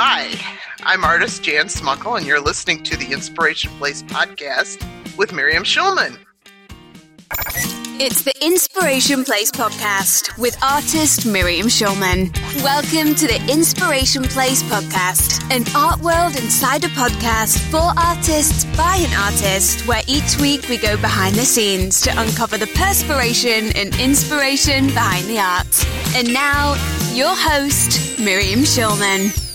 Hi, I'm artist Jan Schmuckal, and you're listening to the Inspiration Place podcast with Miriam Schulman. It's the Inspiration Place podcast with artist Miriam Schulman. Welcome to the Inspiration Place podcast, an art world insider podcast for artists by an artist, where each week we go behind the scenes to uncover the perspiration and inspiration behind the art. And now, your host, Miriam Schulman.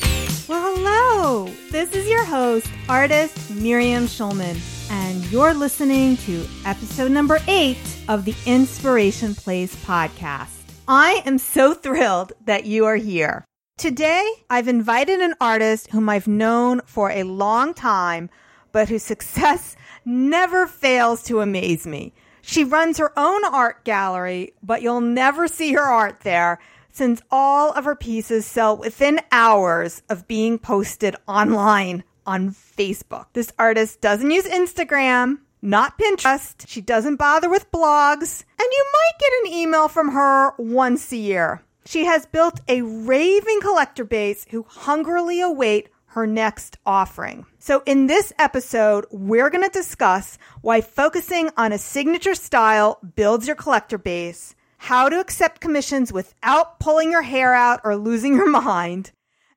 Well, hello. This is your host, artist Miriam Schulman, and you're listening to episode number eight of the Inspiration Place podcast. I am so thrilled that you are here. Today, I've invited an artist whom I've known for a long time, but whose success never fails to amaze me. She runs her own art gallery, but you'll never see her art there since all of her pieces sell within hours of being posted online on Facebook. This artist doesn't use Instagram, not Pinterest. She doesn't bother with blogs, and you might get an email from her once a year. She has built a raving collector base who hungrily await her next offering. So, in this episode, we're going to discuss why focusing on a signature style builds your collector base how to accept commissions without pulling your hair out or losing your mind,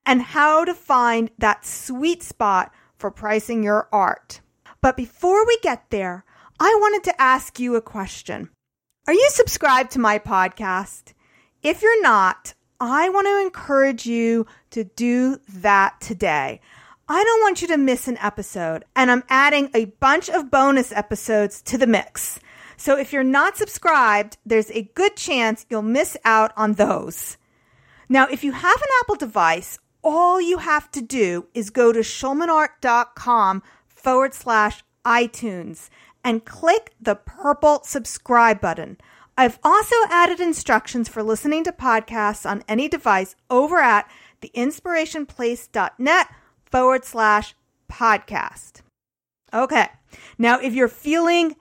and how to find that sweet spot for pricing your art. But before we get there, I wanted to ask you a question. Are you subscribed to my podcast? If you're not, I want to encourage you to do that today. I don't want you to miss an episode, and I'm adding a bunch of bonus episodes to the mix. So if you're not subscribed, there's a good chance you'll miss out on those. Now, if you have an Apple device, all you have to do is go to schulmanart.com forward slash iTunes and click the purple subscribe button. I've also added instructions for listening to podcasts on any device over at theinspirationplace.net forward slash podcast. Okay. Now, if you're feeling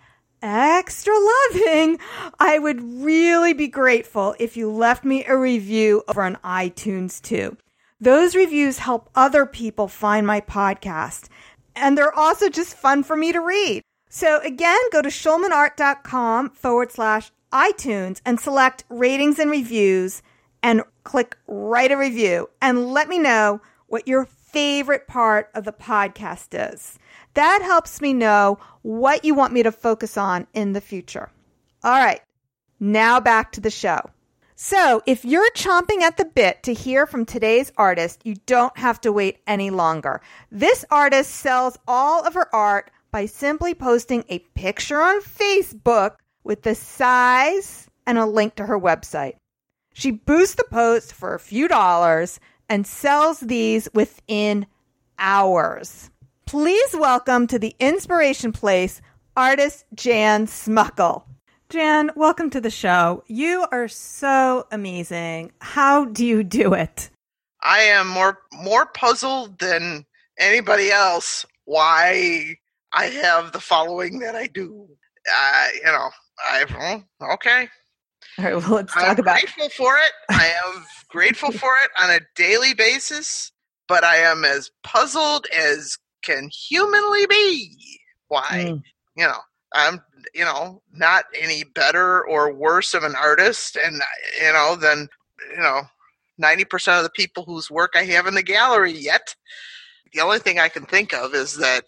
extra loving, I would really be grateful if you left me a review over on iTunes too. Those reviews help other people find my podcast, and they're also just fun for me to read. So again, go to schulmanart.com forward slash iTunes and select ratings and reviews and click write a review and let me know what your favorite part of the podcast is. That helps me know what you want me to focus on in the future. All right, now back to the show. So, if you're chomping at the bit to hear from today's artist, you don't have to wait any longer. This artist sells all of her art by simply posting a picture on Facebook with the size and a link to her website. She boosts the post for a few dollars and sells these within hours. Please welcome to the Inspiration Place artist Jan Schmuckal. Jan, welcome to the show. You are so amazing. How do you do it? I am more more puzzled than anybody else why I have the following that I do. Uh, you know, I have okay. All right, well, let's talk I'm about. grateful for it. I am grateful for it on a daily basis, but I am as puzzled as can humanly be. Why? Mm. You know, I'm you know not any better or worse of an artist, and you know than you know ninety percent of the people whose work I have in the gallery yet. The only thing I can think of is that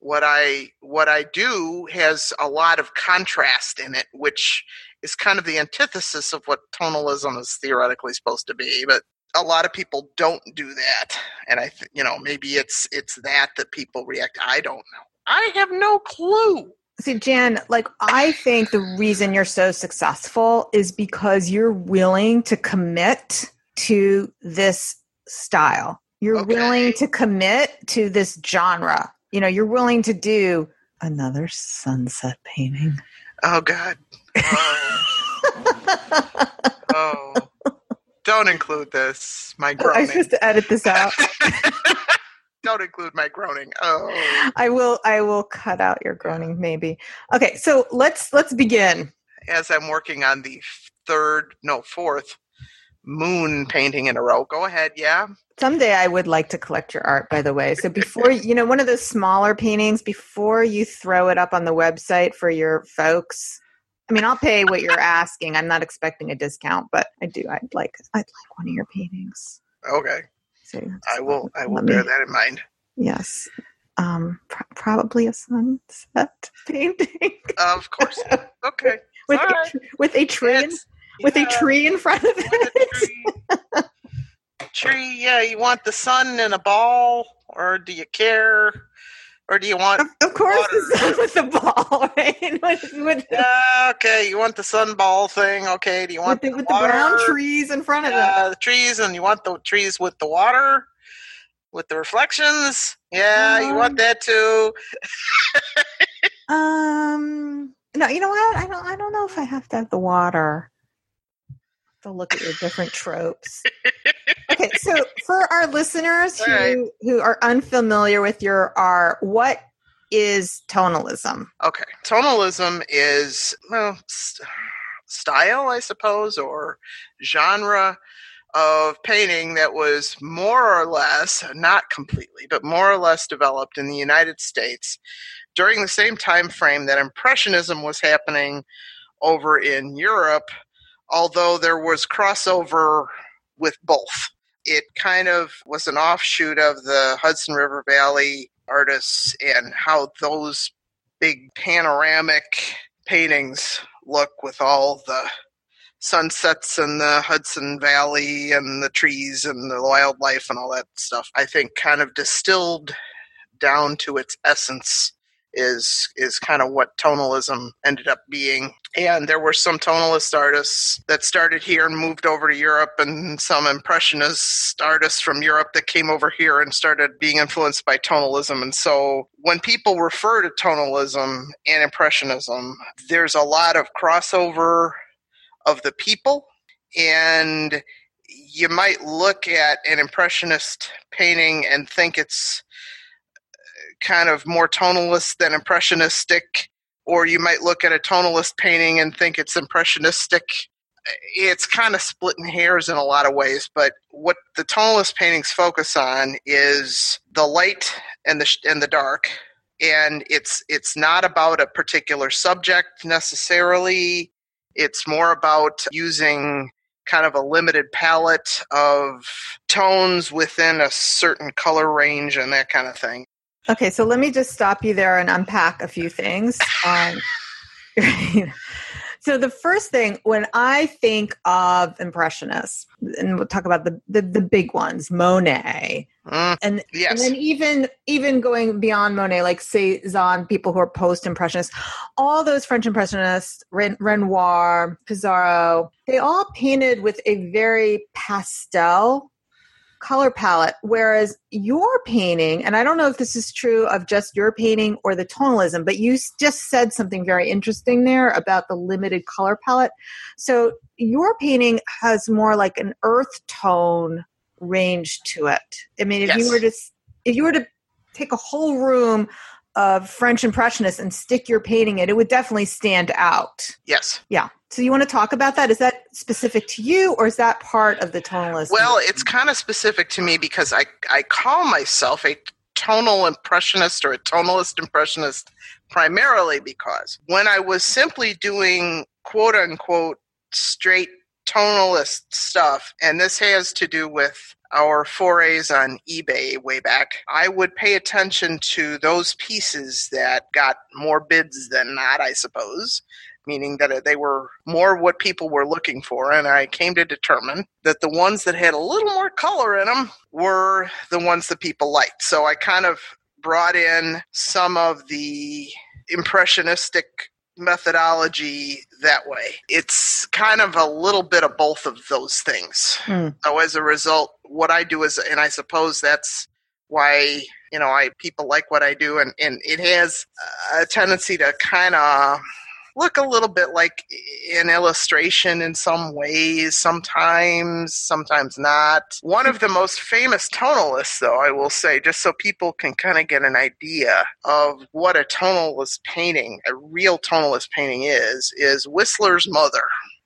what I what I do has a lot of contrast in it, which is kind of the antithesis of what tonalism is theoretically supposed to be. But a lot of people don't do that, and I, th- you know, maybe it's it's that that people react. I don't know. I have no clue. See, Jan, like I think the reason you're so successful is because you're willing to commit to this style. You're Okay. willing to commit to this genre. You know, you're willing to do another sunset painting. Oh God. Oh, oh. Don't include this. My groaning. I was groaning. supposed to edit this out. Don't include my groaning. Oh. I will I will cut out your groaning maybe. Okay, so let's let's begin. As I'm working on the third, no, fourth moon painting in a row. Go ahead, yeah. Someday I would like to collect your art, by the way. So before, you know, one of those smaller paintings, before you throw it up on the website for your folks, I mean, I'll pay what you're asking. I'm not expecting a discount, but I do. I'd like, I'd like one of your paintings. Okay. So I will. I will bear me- that in mind. Yes. Um, pr- probably a sunset painting Of course. Okay. with a, right. with a tree in, with a tree in front of it. tree. tree. Yeah. You want the sun in a ball, or do you care, or do you want? Of, of course, the with the ball, right? with, with, Yeah, okay. You want the sun ball thing? Okay. Do you with want the, with the brown trees in front of it. Yeah, the trees, and you want the trees with the water, with the reflections. Yeah, you Um, want that too. Um, no, you know what? I don't. I don't know if I have to have the water. To look at your different tropes. okay, so for our listeners who right. who are unfamiliar with your art, what is tonalism? Okay, tonalism is well st- style, I suppose, or genre of painting that was more or less, not completely, but more or less developed in the United States during the same time frame that Impressionism was happening over in Europe, although there was crossover with both. It kind of was an offshoot of the Hudson River Valley artists and how those big panoramic paintings look with all the sunsets and the Hudson Valley and the trees and the wildlife and all that stuff. I think kind of distilled down to its essence is is kind of what tonalism ended up being. And there were some tonalist artists that started here and moved over to Europe, and some impressionist artists from Europe that came over here and started being influenced by tonalism. And so when people refer to tonalism and impressionism, there's a lot of crossover of the people and you might look at an impressionist painting and think it's kind of more tonalist than impressionistic or you might look at a tonalist painting and think it's impressionistic. It's kind of splitting hairs in a lot of ways but what the tonalist paintings focus on is the light and the sh- and the dark. And it's it's not about a particular subject necessarily. It's more about using kind of a limited palette of tones within a certain color range and that kind of thing. Okay, so let me just stop you there and unpack a few things. Um, so the first thing, when I think of impressionists, and we'll talk about the the, the big ones, Monet, Mm, and and yes. then even even going beyond Monet, like Cezanne, people who are post impressionists, all those French impressionists, Ren- Renoir, Pissarro, they all painted with a very pastel color palette. Whereas your painting, and I don't know if this is true of just your painting or the tonalism, but you just said something very interesting there about the limited color palette. So your painting has more like an earth tone range to it. I mean, if Yes. you were to if you were to take a whole room of French impressionists and stick your painting in, it would definitely stand out. yes. Yeah. So you want to talk about that? Is that specific to you, or is that part of the tonalist? Well, it's kind of specific to me because I, I call myself a tonal impressionist or a tonalist impressionist primarily because when I was simply doing quote unquote straight tonalist stuff, and this has to do with our forays on eBay way back, I would pay attention to those pieces that got more bids than not, I suppose meaning that they were more what people were looking for. And I came to determine that the ones that had a little more color in them were the ones that people liked. So I kind of brought in some of the impressionistic methodology that way. It's kind of a little bit of both of those things. Hmm. So as a result, what I do is, and I suppose that's why you know I people like what I do, and and it has a tendency to kind of look a little bit like an illustration in some ways, sometimes, sometimes not. One of the most famous tonalists, though, I will say, just so people can kind of get an idea of what a tonalist painting, a real tonalist painting is, is Whistler's Mother.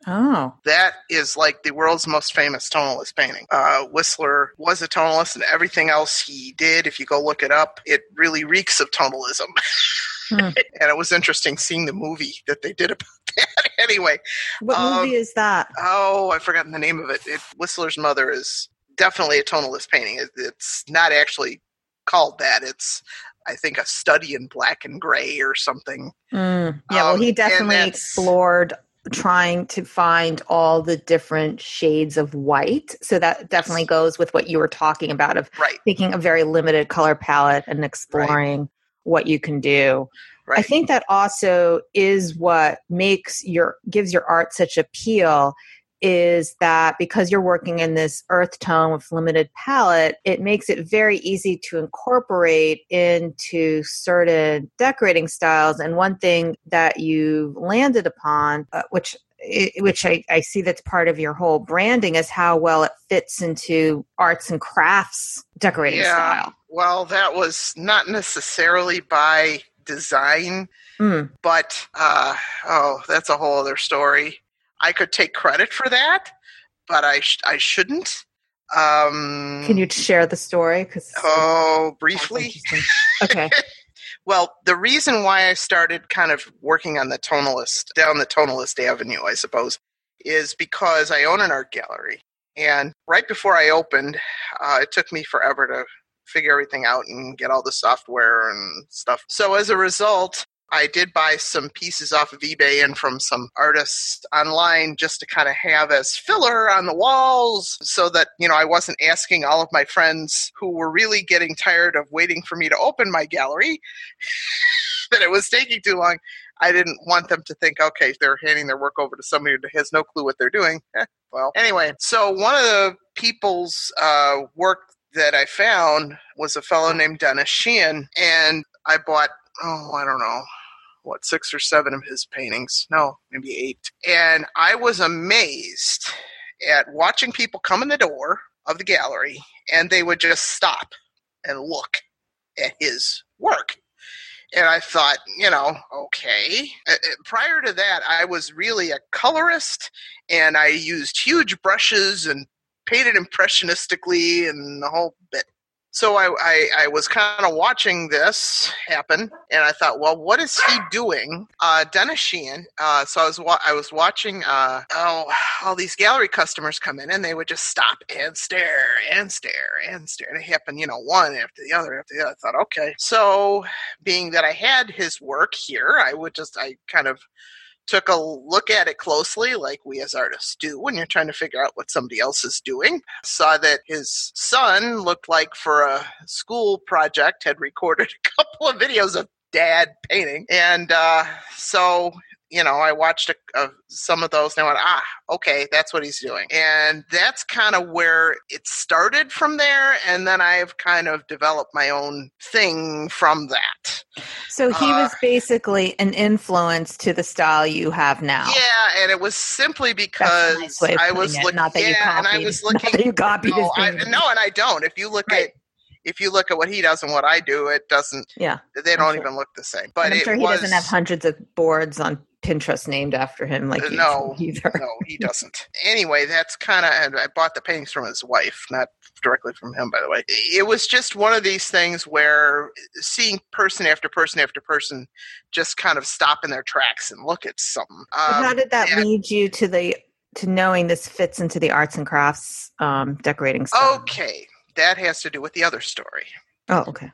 Oh. That is like the world's most famous tonalist painting. Uh, Whistler was a tonalist, and everything else he did, if you go look it up, it really reeks of tonalism. Hmm. and it was interesting seeing the movie that they did about that. anyway, What Um, movie is that? oh, I've forgotten the name of it. it. Whistler's Mother is definitely a tonalist painting. It, it's not actually called that. It's, I think, a study in black and gray or something. Mm. Yeah, well, Um, he definitely explored trying to find all the different shades of white. So that definitely goes with what you were talking about of Right, taking a very limited color palette and exploring what you can do. right. I think that also is what makes your gives your art such appeal is that because you're working in this earth tone with limited palette, it makes it very easy to incorporate into certain decorating styles. And one thing that you landed upon, uh, which i- which I, I see that's part of your whole branding is how well it fits into arts and crafts decorating Yeah. style. Well, that was not necessarily by design, Mm. but uh, oh, that's a whole other story. I could take credit for that, but I sh- I shouldn't. Um, Can you share the story? Because Oh, briefly. okay. Well, the reason why I started kind of working on the tonalist down the tonalist avenue, I suppose, is because I own an art gallery, and right before I opened, uh, it took me forever to figure everything out and get all the software and stuff. So as a result, I did buy some pieces off of eBay and from some artists online just to kind of have as filler on the walls so that, you know, I wasn't asking all of my friends who were really getting tired of waiting for me to open my gallery that it was taking too long. I didn't want them to think, okay, they're handing their work over to somebody who has no clue what they're doing. Eh, well, anyway, so one of the people's uh, work that I found was a fellow named Dennis Sheehan, and I bought, oh, I don't know, what, six or seven of his paintings. No, maybe eight. And I was amazed at watching people come in the door of the gallery and they would just stop and look at his work. And I thought, you know, okay. Uh, uh, Prior to that, I was really a colorist and I used huge brushes and painted impressionistically and the whole bit. So I, I, I was kind of watching this happen, and I thought, well, what is he doing? Uh, Dennis Sheehan. Uh, so I was wa- I was watching. Uh, oh, all these gallery customers come in, and they would just stop and stare and stare and stare. And it happened, you know, one after the other after the other. I thought, okay. So being that I had his work here, I would just I kind of took a look at it closely, like we as artists do when you're trying to figure out what somebody else is doing. Saw that his son looked like for a school project had recorded a couple of videos of dad painting. And uh, so, you know, I watched a, a, some of those and I went, ah, okay, that's what he's doing. And that's kind of where it started from there. And then I've kind of developed my own thing from that. So he Uh, was basically an influence to the style you have now. Yeah, and it was simply because nice I was looking. Not that you yeah, and I copied- was not looking. that you copied no, I, no, and I don't. If you look Right. at if you look at what he does and what I do, it doesn't. Yeah. They don't sure. even look the same. But I'm it sure he was, doesn't have hundreds of boards on Pinterest named after him like No, either. no, he doesn't. Anyway, that's kind of. I bought the paintings from his wife, not directly from him, by the way. It was just one of these things where seeing person after person after person just kind of stop in their tracks and look at something. Um, how did that yeah. lead you to the to knowing this fits into the arts and crafts um, decorating style? okay, that has to do with the other story. Oh, okay.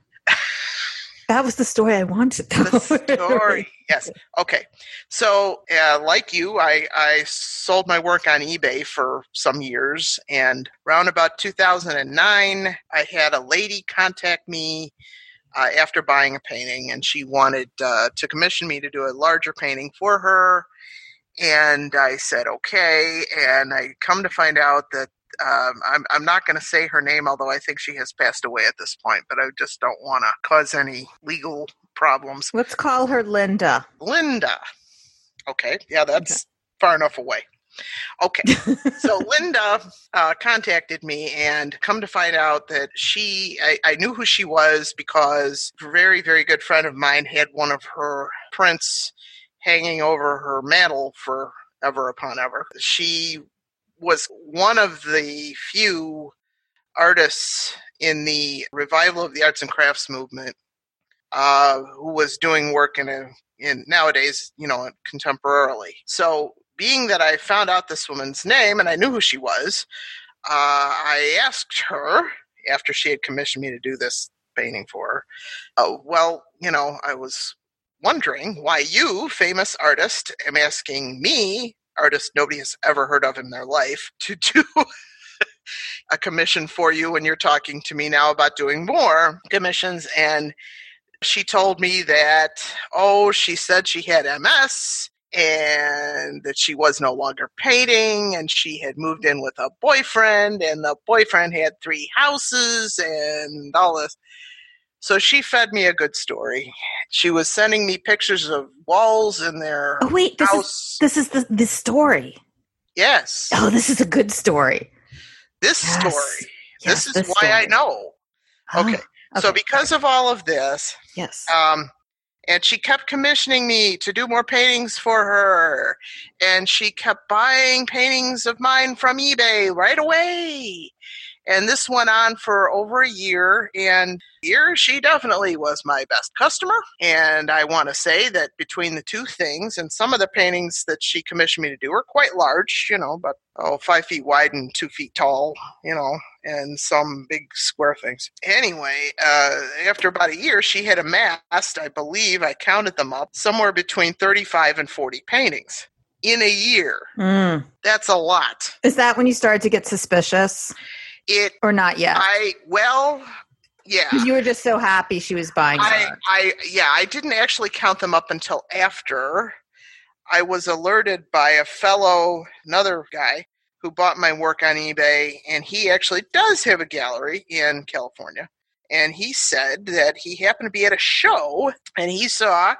That was the story I wanted. the story. Yes. Okay. So, uh, like you, I, I sold my work on eBay for some years, and around about 2009, I had a lady contact me uh, after buying a painting, and she wanted uh, to commission me to do a larger painting for her. And I said okay, and I come to find out that um, I'm, I'm not going to say her name, although I think she has passed away at this point, but I just don't want to cause any legal problems. Let's call her Linda. Linda. Okay, yeah, that's far enough away. Okay, so Linda uh, contacted me, and come to find out that she, I, I knew who she was because a very, very good friend of mine had one of her prints hanging over her mantle for ever upon ever. She was one of the few artists in the revival of the arts and crafts movement uh, who was doing work in a in nowadays, you know, contemporarily. So, being that I found out this woman's name and I knew who she was, uh, I asked her after she had commissioned me to do this painting for her. Uh, well, you know, I was wondering why you, famous artist, am asking me, artist nobody has ever heard of in their life, to do a commission for you when you're talking to me now about doing more commissions. And she told me that, oh, she said she had MS and that she was no longer painting and she had moved in with a boyfriend and the boyfriend had three houses and all this. So she fed me a good story. She was sending me pictures of walls in their Oh wait, this house. is this is the this story. yes, Oh, this is a good story. this Yes. story. Yes, this is this why I story. know. Oh, Okay. So because of all of this, yes. um, and she kept commissioning me to do more paintings for her, and she kept buying paintings of mine from eBay right away. And this went on for over a year, and year, she definitely was my best customer. And I want to say that between the two things, and some of the paintings that she commissioned me to do were quite large, you know, but oh, five feet wide and two feet tall, you know, and some big square things. Anyway, uh, after about a year, she had amassed, I believe, I counted them up, somewhere between 35 and 40 paintings in a year. Mm. That's a lot. Is that when you started to get suspicious, It, or not yet? I, well, yeah. you were just so happy she was buying. I, art. I, yeah, I didn't actually count them up until after I was alerted by a fellow, another guy who bought my work on eBay, and he actually does have a gallery in California. And he said that he happened to be at a show and he saw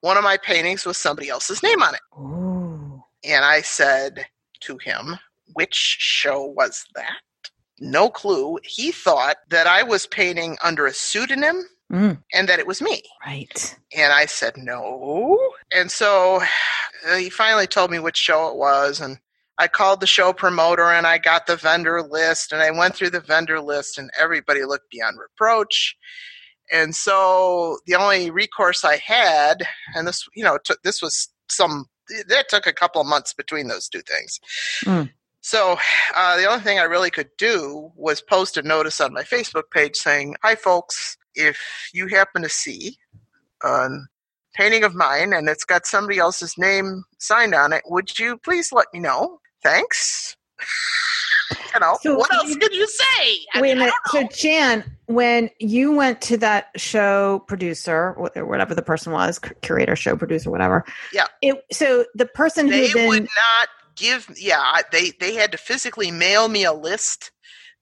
one of my paintings with somebody else's name on it. Ooh. And I said to him, Which show was that? No clue. He thought that I was painting under a pseudonym Mm. and that it was me. Right. And I said, no. And so uh, he finally told me which show it was. And I called the show promoter and I got the vendor list. And I went through the vendor list and everybody looked beyond reproach. And so the only recourse I had, and this, you know, took, this was some, that took a couple of months between those two things. Mm. So uh, the only thing I really could do was post a notice on my Facebook page saying, "Hi, folks. If you happen to see a painting of mine and it's got somebody else's name signed on it, would you please let me know? Thanks." you know, So what else could you say? I Wait a mean, minute. So. Jan, when you went to that show producer, or whatever the person was, curator, show producer, whatever. Yeah. It, so the person who they had been would not give. Yeah, I- they they had to physically mail me a list.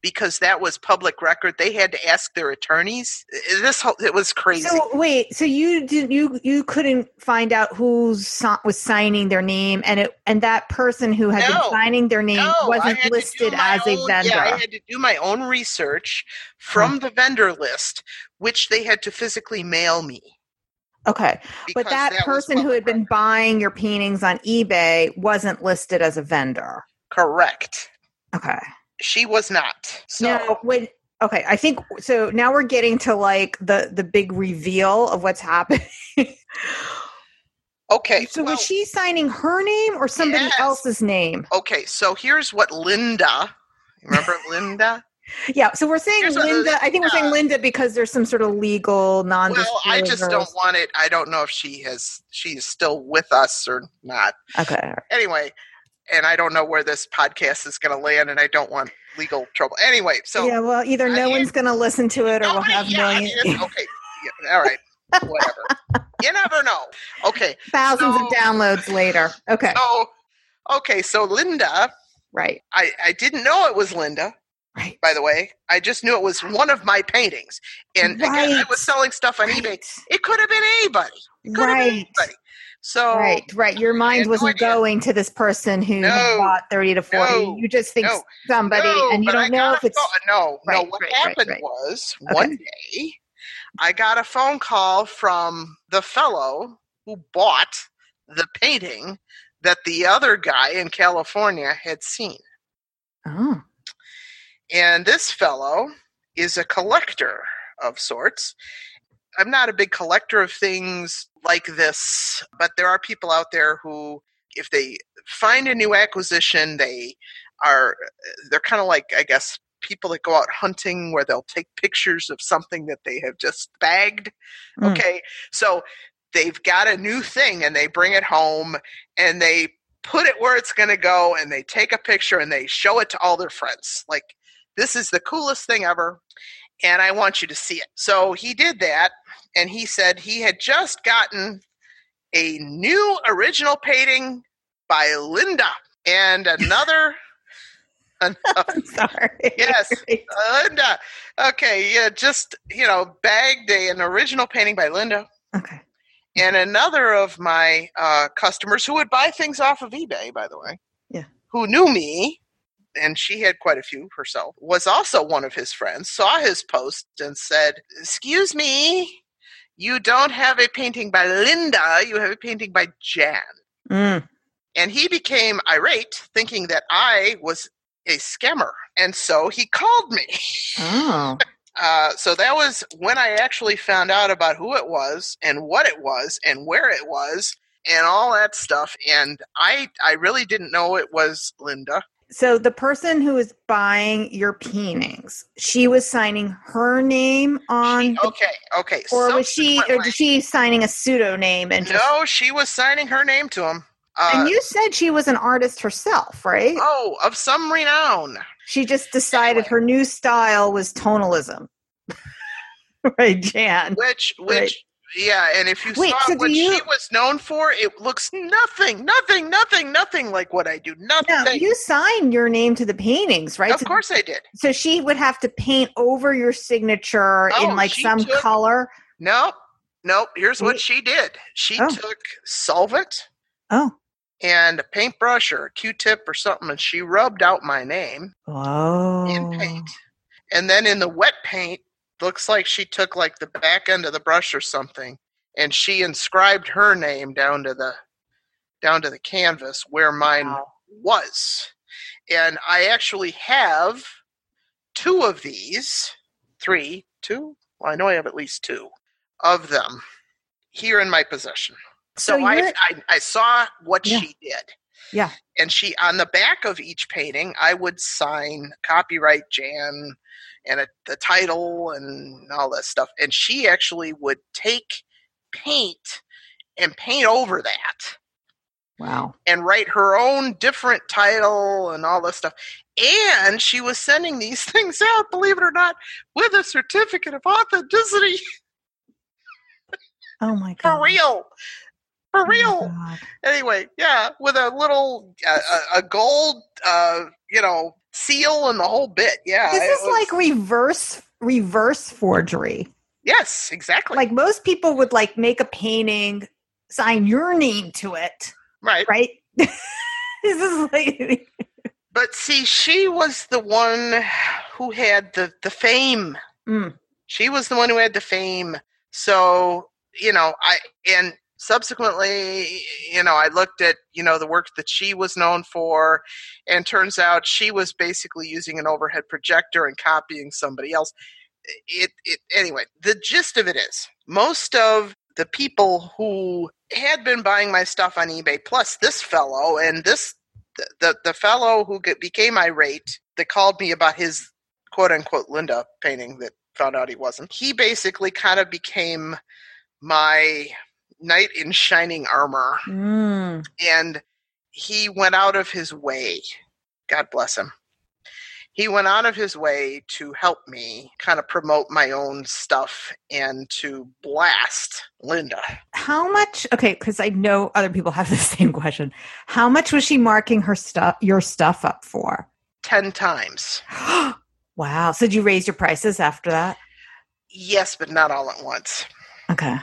Because that was public record, they had to ask their attorneys. This whole, it was crazy. So wait, so you didn't you you couldn't find out who was signing their name, and it and that person who had No. been signing their name No, wasn't had to do listed as a vendor. Yeah, I had to do my own research from the vendor list, which they had to physically mail me. Okay, but because that, person who had been buying your paintings on eBay wasn't listed as a vendor. correct, Okay. she was not. So now, when okay, I think so. Now we're getting to like the the big reveal of what's happening. okay, so well, was she signing her name or somebody Yes. else's name? okay. So here's what Linda. Remember Linda? Yeah, so we're saying Here's Linda. I think we're saying Linda- uh, Linda because there's some sort of legal non. Well, I just don't want it. I don't know if she has. She's still with us or not. Okay. Anyway, and I don't know where this podcast is going to land, and I don't want legal trouble. Anyway, so yeah, well, either I no mean- one's going to listen to it, or we'll have yeah, I millions, mean, okay, yeah, all right, whatever. you never know. Okay, thousands of downloads later. Okay, so okay, so Linda, right, I I didn't know it was Linda. Right. By the way, I just knew it was one of my paintings, and again, I was selling stuff on eBay. It could have been anybody. It could have been Right, anybody. So right, right. Your mind wasn't idea. going to this person who No, bought thirty to forty. no, you just think no, somebody, No, and you don't know if it's phone- no, Right, no. What right, right, happened right. was Okay. one day I got a phone call from the fellow who bought the painting that the other guy in California had seen. Oh. And this fellow is a collector of sorts. I'm not a big collector of things like this, but there are people out there who, if they find a new acquisition, they are, they're kind of like, I guess, people that go out hunting where they'll take pictures of something that they have just bagged. Mm. Okay. So they've got a new thing and they bring it home and they put it where it's going to go and they take a picture and they show it to all their friends. Like, this is the coolest thing ever and I want you to see it. So he did that and he said he had just gotten a new original painting by Linda and another. I'm sorry. Yes. Linda. Okay, yeah, just, you know, bagged a, an original painting by Linda okay. and another of my uh, customers who would buy things off of eBay, by the way, Yeah. who knew me, and she had quite a few herself, was also one of his friends, saw his post and said, Excuse me, you don't have a painting by Linda, you have a painting by Jan. Mm. And he became irate, thinking that I was a scammer. And so he called me. Oh. Uh, so that was when I actually found out about who it was and what it was and where it was and all that stuff. And I I really didn't know it was Linda. So the person who was buying your paintings, she was signing her name on, She, okay, okay. or was she, or was she signing a pseudo name? and just? No, she was signing her name to him. Uh, and you said she was an artist herself, right? oh, of some renown. She just decided Anyway. her new style was tonalism. right, Jan. Which, which. Yeah. And if you Wait, saw so what you- she was known for, it looks nothing, nothing, nothing, nothing like what I do. Nothing. No, you sign your name to the paintings, right? of So- course I did. So she would have to paint over your signature Oh, in like some took- color. Nope. Nope. Here's what she did. She Oh. took solvent Oh. and a paintbrush or a Q-tip or something, and she rubbed out my name Oh. in paint. And then in the wet paint, looks like she took like the back end of the brush or something, and she inscribed her name down to the down to the canvas where mine Wow. was. And I actually have two of these, three, two. Well, I know I have at least two of them here in my possession. So, So I, I I saw what Yeah. she did. Yeah. And she on the back of each painting, I would sign copyright Jan and a, the title and all that stuff. And she actually would take paint and paint over that Wow. and write her own different title and all this stuff. And she was sending these things out, believe it or not, with a certificate of authenticity Oh my god. for real. For Oh real. God. Anyway, yeah, with a little uh, a, a gold, uh, you know, seal and the whole bit. Yeah, This is was- like reverse reverse forgery. yes, exactly. Like most people would like make a painting, sign your name to it, right. right? this is like But see, she was the one who had the the fame. Mm. She was the one who had the fame. So you know, I and subsequently, you know, I looked at you know the work that she was known for, and turns out she was basically using an overhead projector and copying somebody else. It, it anyway. The gist of it is most of the people who had been buying my stuff on eBay, plus this fellow and this the, the, the fellow who became irate that called me about his quote unquote Linda painting that found out he wasn't. He basically kind of became my knight in shining armor Mm. and he went out of his way. God bless him. He went out of his way to help me kind of promote my own stuff and to blast Linda. How much? Okay, because I know other people have the same question. How much was she marking her stuff, your stuff up for? 10 times. wow. So did you raise your prices after that? Yes, but not all at once. Okay.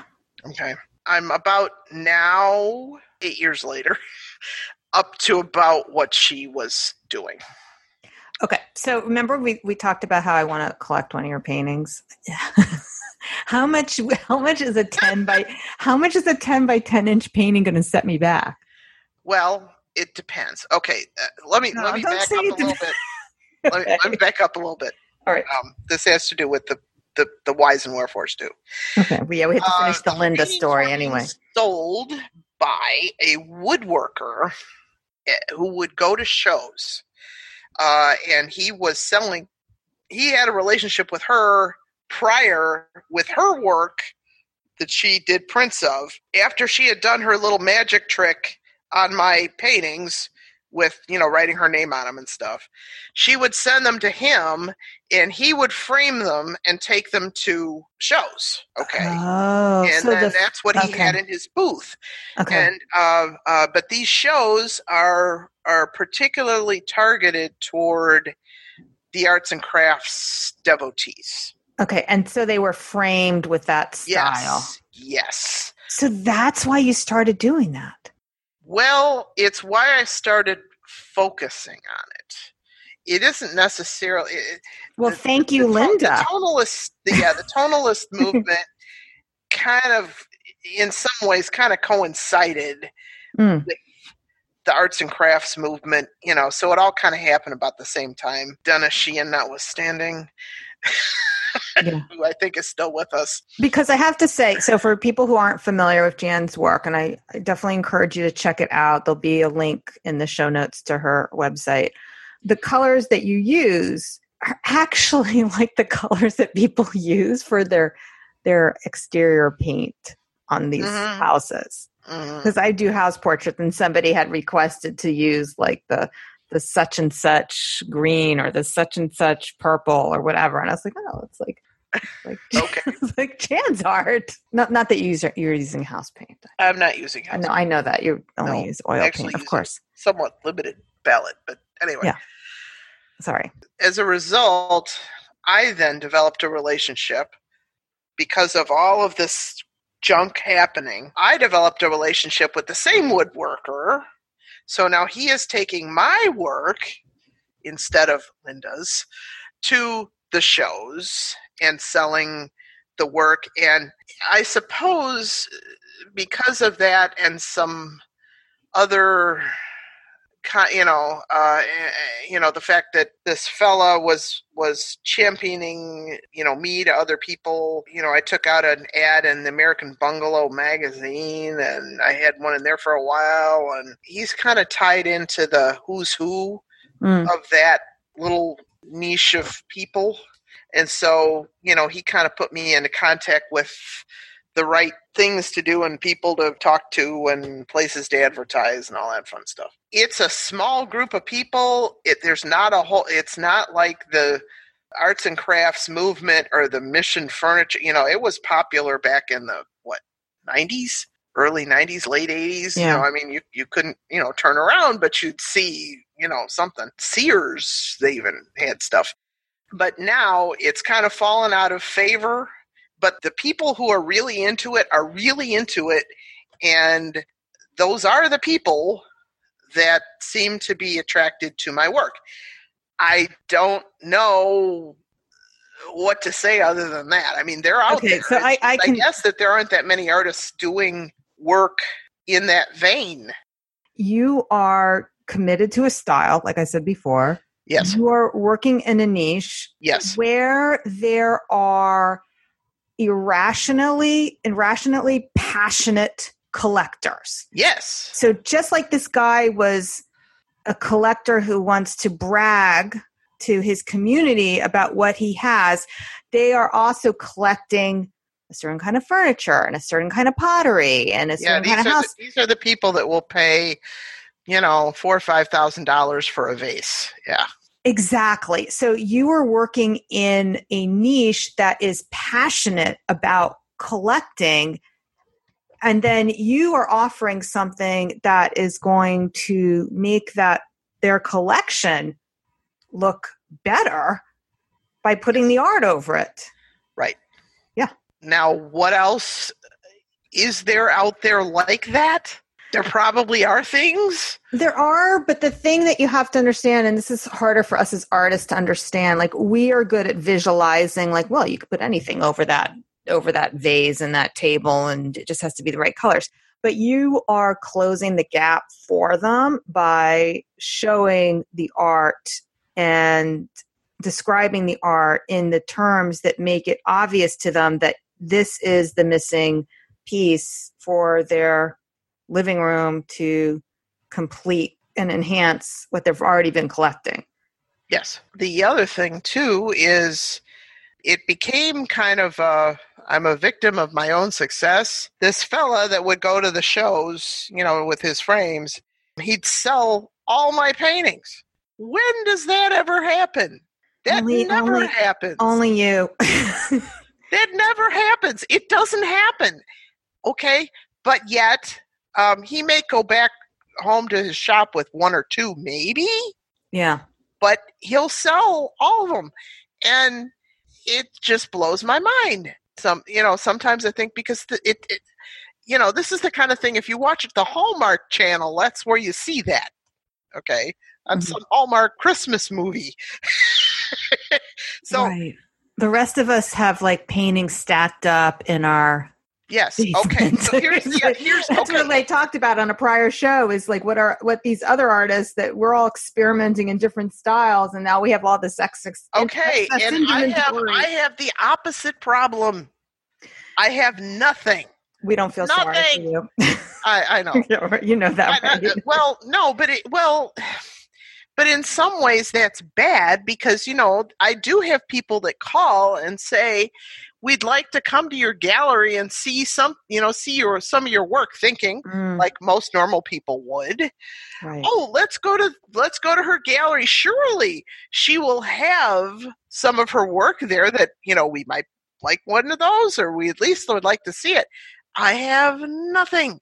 Okay. I'm about now, eight years later, up to about what she was doing. Okay. So remember we, we talked about how I want to collect one of your paintings. how much how much is a 10 by how much is a 10 by 10 inch painting going to set me back? Well, it depends. Okay, uh, let me No, let me back up a little bit. Let me, let me back up a little bit. All right. Um, this has to do with the the, the whys and wherefores too. Okay. Well, yeah, we had to finish Uh, the Linda story anyway. Sold by a woodworker eh, who would go to shows, uh, and he was selling. He had a relationship with her prior with her work that she did prints of. After she had done her little magic trick on my paintings with you know writing her name on them and stuff, she would send them to him, and he would frame them and take them to shows. Okay Oh, and so then the that's what he had in his booth. okay. And uh, uh, but these shows are are particularly targeted toward the arts and crafts devotees. okay, and so they were framed with that style. Yes, yes. So that's why you started doing that. Well, it's why I started focusing on it. It isn't necessarily. It, Well, the- thank the you, to- Linda. The tonalist, yeah, the tonalist movement kind of, in some ways, kind of coincided Mm. with the arts and crafts movement. You know, so it all kind of happened about the same time. Dennis Sheehan, notwithstanding, Yeah. who I think is still with us. Because I have to say, so for people who aren't familiar with Jan's work, and I, I definitely encourage you to check it out, there'll be a link in the show notes to her website. The colors that you use are actually like the colors that people use for their their exterior paint on these Mhm. houses. Because I do house portraits, and somebody had requested to use like the the such and such green or the such and such purple or whatever, and I was like, oh, it's like like Okay. it's like Jan's art. Not not that you use, you're using house paint. I'm not using. I know I know that you only No, use oil actually paint, of course. Somewhat limited palette, but anyway. Yeah. Sorry. as a result, I then developed a relationship because of all of this junk happening. I developed a relationship with the same woodworker. So now he is taking my work instead of Linda's to the shows and selling the work. And I suppose uh, because of that and some other you know uh eh, you know the fact that this fella was was championing you know me to other people you know i took out an ad in the american bungalow magazine and i had one in there for a while and he's kind of tied into the who's who Mm. of that little niche of people and so you know he kind of put me into contact with the right things to do and people to talk to and places to advertise and all that fun stuff. It's a small group of people. It there's not a whole it's not like the arts and crafts movement or the mission furniture you know it was popular back in the what 90s early 90s late 80s you know i mean you, you couldn't you know turn around but you'd see you know something. Sears they even had stuff. But now it's kind of fallen out of favor but the people who are really into it are really into it and those are the people that seem to be attracted to my work. I don't know what to say other than that. I mean they're out Okay, there. So I- I can- guess that there aren't that many artists doing work in that vein. You are committed to a style, like I said before. yes. You are working in a niche. Yes. Where there are irrationally irrationally passionate collectors. yes So just like this guy was a collector who wants to brag to his community about what he has, they are also collecting a certain kind of furniture and a certain kind of pottery and a yeah certain these kind of house. the, these are the people that will pay you know four or five thousand dollars for a vase yeah Exactly. So you are working in a niche that is passionate about collecting. And then you are offering something that is going to make that their collection look better by putting the art over it. Right yeah now, what else is there out there like that? There probably are things. There are, but the thing that you have to understand, and this is harder for us as artists to understand, like we are good at visualizing, like, well, you could put anything over that over that vase and that table, and it just has to be the right colors. but you are closing the gap for them by showing the art and describing the art in the terms that make it obvious to them that this is the missing piece for their living room to complete and enhance what they've already been collecting. Yes. The other thing too is it became kind of a I'm a victim of my own success. This fella that would go to the shows, you know, with his frames, he'd sell all my paintings. When does that ever happen? That Only- never only- happens. Only you. That never happens. It doesn't happen. Okay? But yet, um, he may go back home to his shop with one or two, maybe, yeah. but he'll sell all of them. And it just blows my mind. Some, you know, sometimes I think because the, it, it, you know, this is the kind of thing, if you watch the Hallmark channel, that's where you see that. Okay? On Mhm. some Hallmark Christmas movie. so, right. The rest of us have like paintings stacked up in our yes. Okay. So here's the, here's, That's okay. what they talked about on a prior show is like what are what these other artists that we're all experimenting in different styles and now we have all this ex- ex- Okay, excess and I have. I have the opposite problem. I have nothing. we don't feel sorry for Nothing. you. I, I know. you know that, I- I- right? Uh, well, no, but it well, but in some ways that's bad because you know I do have people that call and say we'd like to come to your gallery and see some you know see your some of your work thinking Mm, like most normal people would. Right. oh let's go to let's go to her gallery. Surely she will have some of her work there that you know we might like one of those or we at least would like to see it. I have nothing.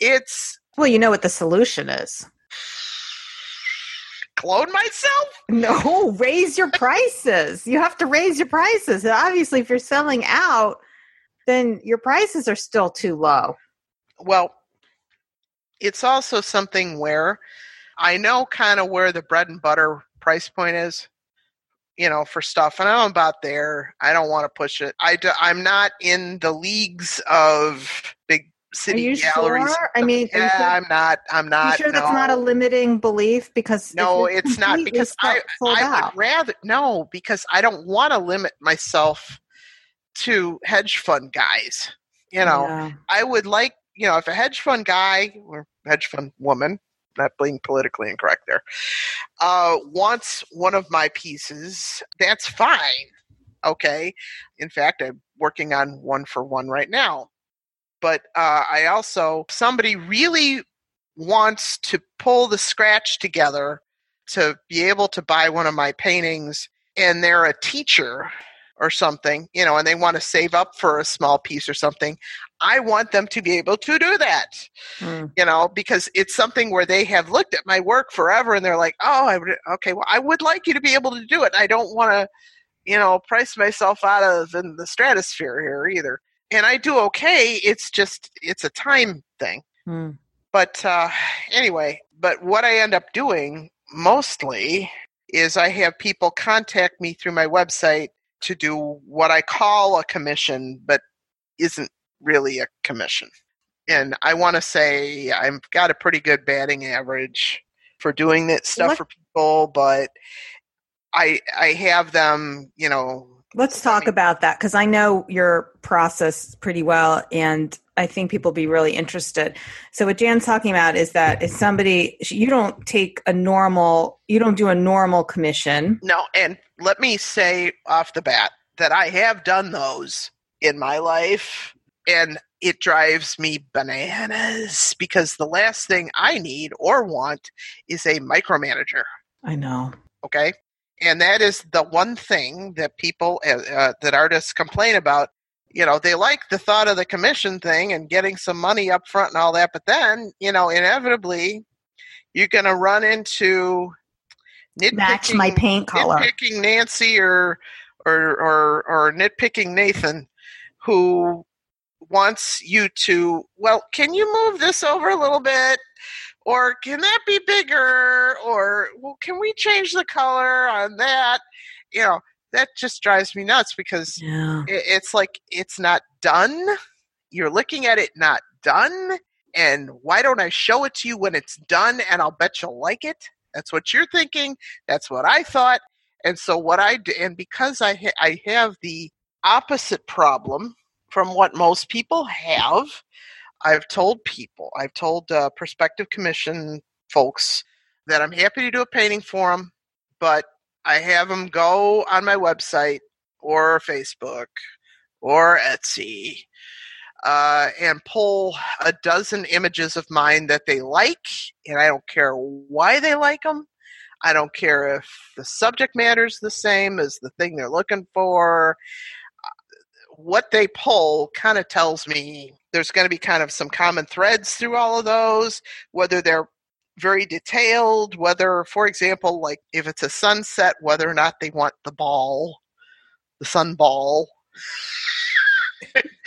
It's Well, you know what the solution is. Clone myself No, raise your prices. You have to raise your prices. And Obviously, if you're selling out, then your prices are still too low. well it's also something where i know kind of where the bread and butter price point is you know for stuff and i'm about there i don't want to push it i do, i'm not in the leagues of big Are city you galleries sure? I mean, are yeah sure- i'm not i'm not sure that's not a limiting belief? Because no it's not because i i out. would rather no because i don't want to limit myself to hedge fund guys you know Yeah. I would like, you know, if a hedge fund guy or hedge fund woman, not being politically incorrect there, uh, wants one of my pieces, that's fine. Okay. In fact, I'm working on one for one right now. But uh, I also, somebody really wants to pull the scratch together to be able to buy one of my paintings, and they're a teacher or something, you know, and they want to save up for a small piece or something. I want them to be able to do that, Mm. you know, because it's something where they have looked at my work forever and they're like, oh, I would, okay, well, I would like you to be able to do it. I don't want to, you know, price myself out of in the stratosphere here either. And I do okay. It's just, it's a time thing. Mm. But uh, anyway, but what I end up doing mostly is I have people contact me through my website to do what I call a commission, but isn't really a commission. And I want to say I've got a pretty good batting average for doing that stuff What- for people, but I I have them, you know, Let's talk about that because I know your process pretty well, and I think people be really interested. So, what Jan's talking about is that if somebody you don't take a normal, you don't do a normal commission. No, and let me say off the bat that I have done those in my life, and it drives me bananas because the last thing I need or want is a micromanager. I know. Okay. And that is the one thing that people, uh, uh, that artists complain about. You know, they like the thought of the commission thing and getting some money up front and all that, but then, you know, inevitably you're going to run into Match my paint color. nitpicking Nancy or or or or nitpicking Nathan, who wants you to well, can you move this over a little bit, or can that be bigger, or well, can we change the color on that? You know, that just drives me nuts because Yeah. it, it's like it's not done. You're looking at it not done. And why don't I show it to you when it's done and I'll bet you'll like it? That's what you're thinking. That's what I thought. And so what I did, and because I ha- I have the opposite problem from what most people have, I've told people, I've told uh, prospective commission folks that I'm happy to do a painting for them, but I have them go on my website or Facebook or Etsy uh, and pull a dozen images of mine that they like, and I don't care why they like them. I don't care if the subject matter is the same as the thing they're looking for. What they pull kind of tells me there's going to be kind of some common threads through all of those, whether they're very detailed, whether, for example, like if it's a sunset, whether or not they want the ball, the sun ball.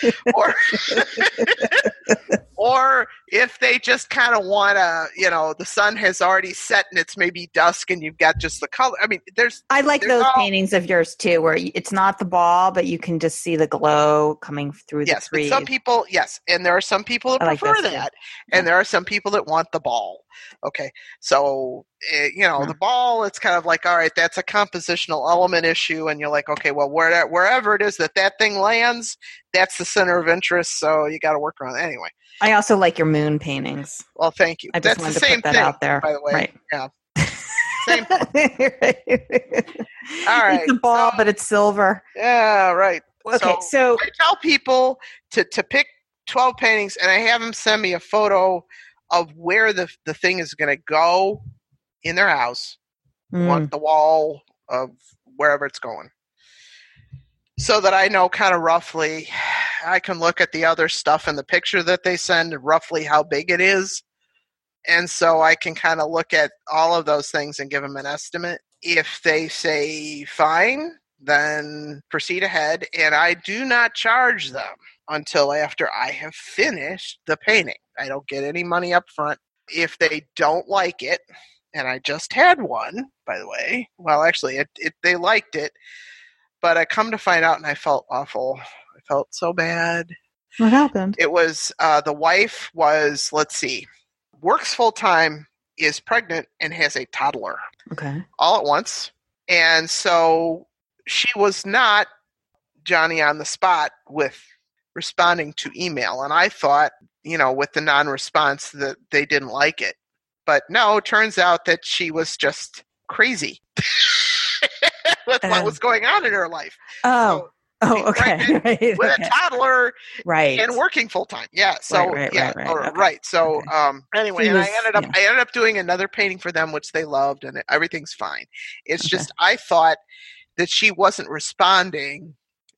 or or if they just kind of want to, you know, the sun has already set and it's maybe dusk and you've got just the color. I mean, there's. I like there's those all- paintings of yours too, where it's not the ball, but you can just see the glow coming through the Yes, but trees. some people, yes, and there are some people that I like prefer too. that, and there are some people that want the ball. Okay, so eh, you know the ball, it's kind of like, all right, that's a compositional element issue, and you're like, okay, well, where, wherever it is that that thing lands, that's the center of interest. So you got to work around. It. Anyway, I also like your moon paintings. well, thank you. I just that's wanted the to put that thing, out there. by the way. Right. Yeah, same. All right, It's a ball, so- but it's silver. Yeah, right. Okay, so, I tell people to, to pick 12 paintings and I have them send me a photo of where the, the thing is going to go in their house, mm, on the wall of wherever it's going. So that I know kind of roughly, I can look at the other stuff in the picture that they send, roughly how big it is. And so I can kind of look at all of those things and give them an estimate. If they say fine, then proceed ahead. And I do not charge them until after I have finished the painting. I don't get any money up front. If they don't like it, and I just had one, by the way. Well, actually, it, it, they liked it, but I come to find out, and I felt awful. I felt so bad. what happened? It was uh, the wife was let's see, works full time, is pregnant, and has a toddler Okay. all at once, and so she was not Johnny on the spot with responding to email, and I thought, you know, with the non-response that they didn't like it, but no, it turns out that she was just crazy. with what Um, was going on in her life Oh. Oh, okay. Right. with okay. a toddler right. and working full time. Yeah. So Right, right, yeah, right, or- okay, right. So okay. um anyway, He and I ended up yeah. I ended up doing another painting for them which they loved and everything's fine. It's just I thought that she wasn't responding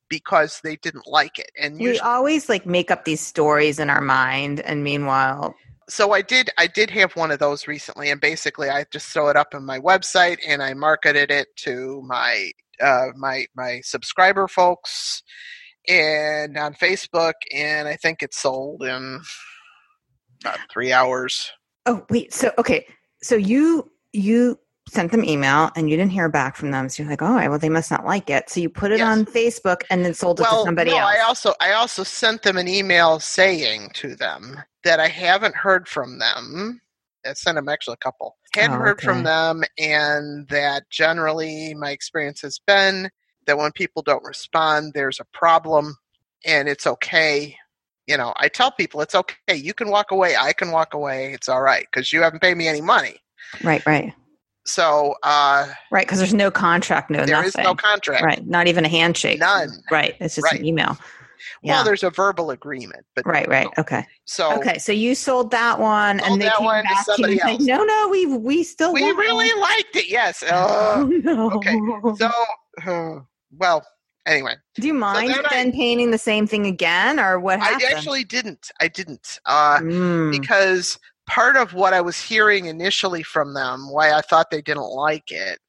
because they didn't like it. And we usually, always like make up these stories in our mind, and meanwhile, so I did I did have one of those recently and basically I just throw it up on my website and I marketed it to my uh my my subscriber folks and on Facebook and I think it sold in about 3 hours. oh wait, so okay, so you you sent them email and you didn't hear back from them, so you're like, oh, well, they must not like it. So you put it Yes. on Facebook and then sold it to Well, somebody no, else. I also I also sent them an email saying to them that I haven't heard from them. I sent them actually a couple. Hadn't Oh, heard okay. from them, and that generally my experience has been that when people don't respond, there's a problem, and it's okay. You know, I tell people it's okay. You can walk away. I can walk away. It's all right because you haven't paid me any money. right, right, So uh, right, because there's no contract, no there nothing. is no contract. right, not even a handshake. None. Right, it's just Right. an email. Well, Yeah. there's a verbal agreement, but right, right, okay, So okay. So you sold that one, Sold and they that came one back to you somebody and said, "No, no, we we still we really it." liked it. Yes. Oh, Uh, no. okay. so, uh, well, anyway, Do you mind then then, I- painting the same thing again, or what happened? I actually didn't. I didn't. Uh, Mm, because part of what I was hearing initially from them, why I thought they didn't like it,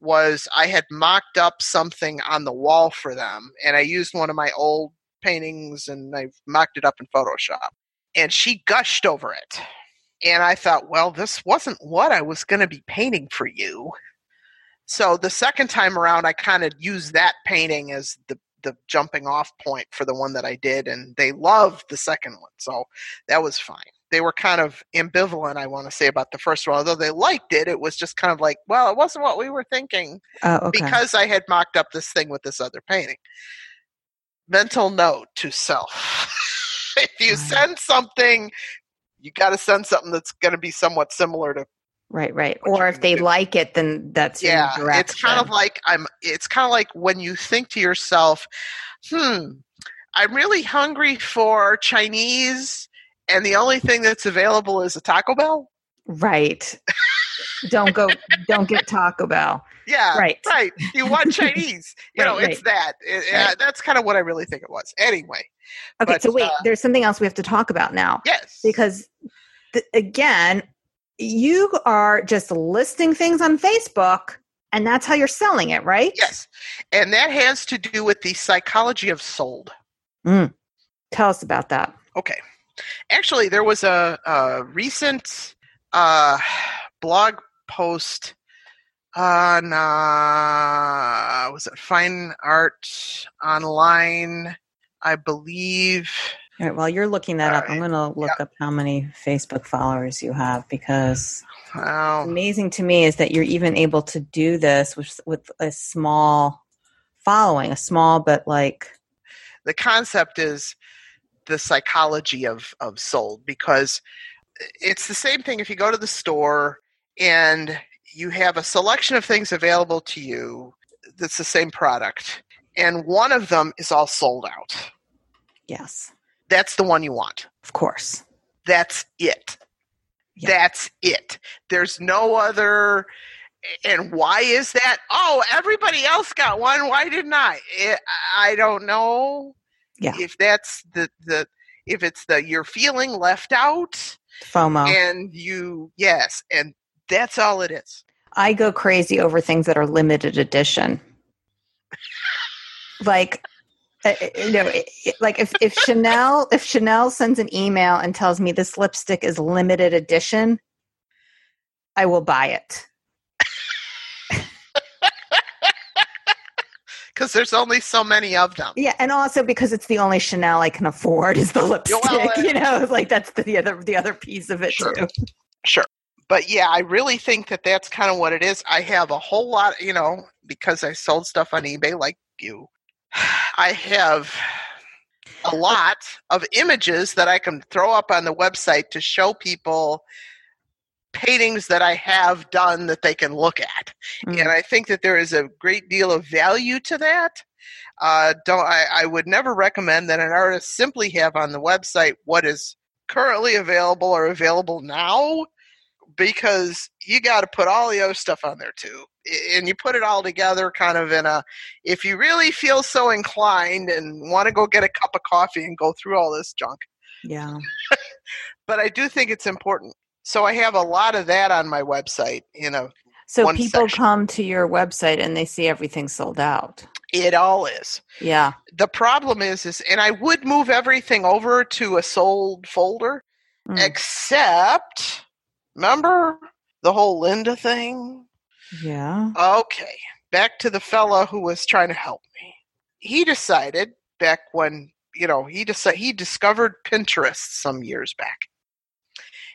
was I had mocked up something on the wall for them, and I used one of my old paintings and I mocked it up in Photoshop. And she gushed over it. And I thought, well, this wasn't what I was going to be painting for you. So the second time around, I kind of used that painting as the the jumping off point for the one that I did, and they loved the second one, so that was fine. They were kind of ambivalent, I want to say, about the first one. Although they liked it, it was just kind of like, well, it wasn't what we were thinking Oh, okay. because I had mocked up this thing with this other painting. Mental note to self. if you Right. send something, you got to send something that's going to be somewhat similar to right, right. Or if they do. like it, then that's yeah it's kind of like i'm it's kind of like when you think to yourself hmm i'm really hungry for chinese and the only thing that's available is a taco bell right. don't go. Don't get Taco Bell. yeah Right. right you want chinese you know Right, it's that It- yeah, Right. that's kind of what i really think it was anyway Okay, But, so wait, uh, there's something else we have to talk about now yes because th- again, you are just listing things on Facebook, and that's how you're selling it, right? yes and that has to do with the psychology of sold Tell us about that. Okay. Actually, there was a, a recent uh, blog post on uh, was it Fine Art Online, I believe. All right, while you're looking that up, I'm going to look up how many Facebook followers you have because Well, amazing to me is that you're even able to do this with with a small following, a small but like the concept is the psychology of of sold because it's the same thing if you go to the store and you have a selection of things available to you that's the same product and one of them is all sold out. Yes, that's the one you want. Of course. that's it. Yeah. that's it. There's no other and why is that? Oh everybody else got one. Why didn't i? Eh, i don't know Yeah. if that's the the if it's the you're feeling left out FOMO. and you yes and that's all it is I go crazy over things that are limited edition. like, uh, uh, you know, it- it- like if, if Chanel if Chanel sends an email and tells me this lipstick is limited edition, I will buy it. Because there's only so many of them Yeah, and also because it's the only Chanel I can afford is the lipstick. well, uh, you know, like that's the, the other the other piece of it Sure. too. sure but yeah i really think that that's kind of what it is i have a whole lot you know because i sold stuff on ebay like you i have a lot of images that i can throw up on the website to show people paintings that i have done that they can look at Mm. and I think that there is a great deal of value to that. Uh, don't I, I would never recommend that an artist simply have on the website what is currently available or available now, because you got to put all the other stuff on there too, and you put it all together kind of in a. If you really feel so inclined and want to go get a cup of coffee and go through all this junk, Yeah. but I do think it's important. So I have a lot of that on my website. You know, So people section. come to your website and they see everything sold out. it all is. Yeah. the problem is is and i would move everything over to a sold folder Mm. except remember the whole linda thing Yeah. okay back to the fella who was trying to help me he decided back when you know he decided he discovered pinterest some years back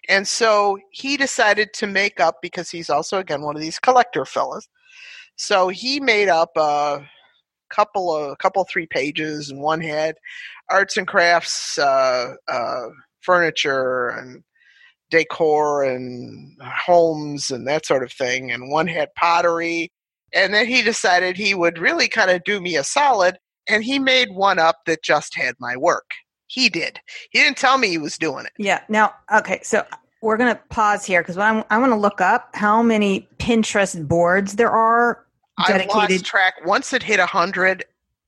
and so he decided to make up because he's also again one of these collector fellas. So he made up a couple of a couple three pages and one had arts and crafts uh, uh, furniture and decor and homes and that sort of thing and one had pottery. And then he decided he would really kind of do me a solid and he made one up that just had my work he did he didn't tell me he was doing it Yeah. Now, okay. So we're going to pause here because I want to look up how many Pinterest boards there are i dedicated. lost track once it hit a 100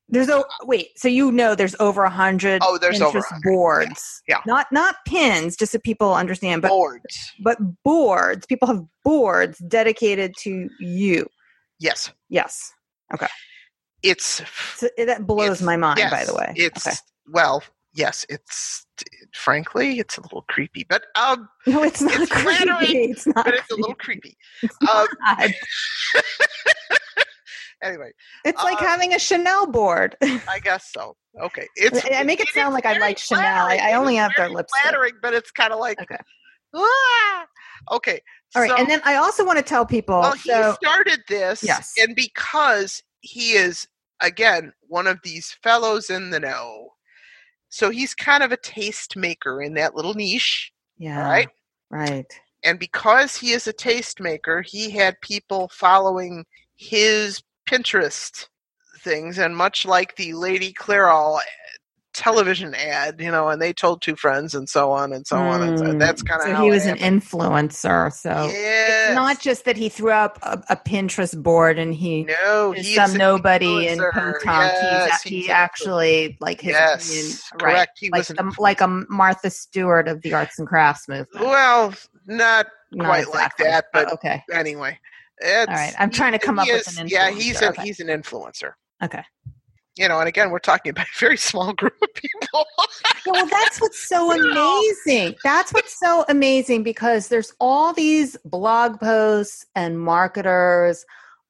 There's a wait. So you know, there's over a hundred. Oh, there's Pinterest over 100, boards. yeah. Not not pins, just so people understand. But boards but boards. People have boards dedicated to you. yes Yes. Okay. It's So that blows It's- my mind. yes, by the way. it's Okay. well yes it's frankly it's a little creepy but um No, it's not it's creepy. flattering, It's not. but it's a little creepy um, creepy. anyway, It's like Uh, having a Chanel board. I guess so. Okay, it's. I make it sound like I like Chanel. I. I only have their lipstick. Flattering, but it's kind of like. Okay. Ah! Okay. All right, so- and then I also want to tell people. well, he so started this, Yes. and because he is again one of these fellows in the know, so he's kind of a taste maker in that little niche, yeah, right? right. And because he is a tastemaker, he had people following his Pinterest things, and much like the Lady Clairol television ad, you know, and they told two friends, and so on and so on, and so Mm. that's kind of so how he was an influencer. So Yes. it's not just that he threw up a, a Pinterest board and he no, is he some is an nobody in influencer. Yes, he, he's he an actually like his Yes, opinion, correct. Right, He like was an the, like a Martha Stewart of the arts and crafts movement. Well, not Not quite exactly. like that, but Oh, okay. anyway. It's, All right, I'm trying to come he up with an an Yeah, he's influencer, an okay. he's an influencer. Okay. You know, and again, we're talking about a very small group of people. Yeah, well, that's what's so amazing. That's what's so amazing because there's all these blog posts and marketers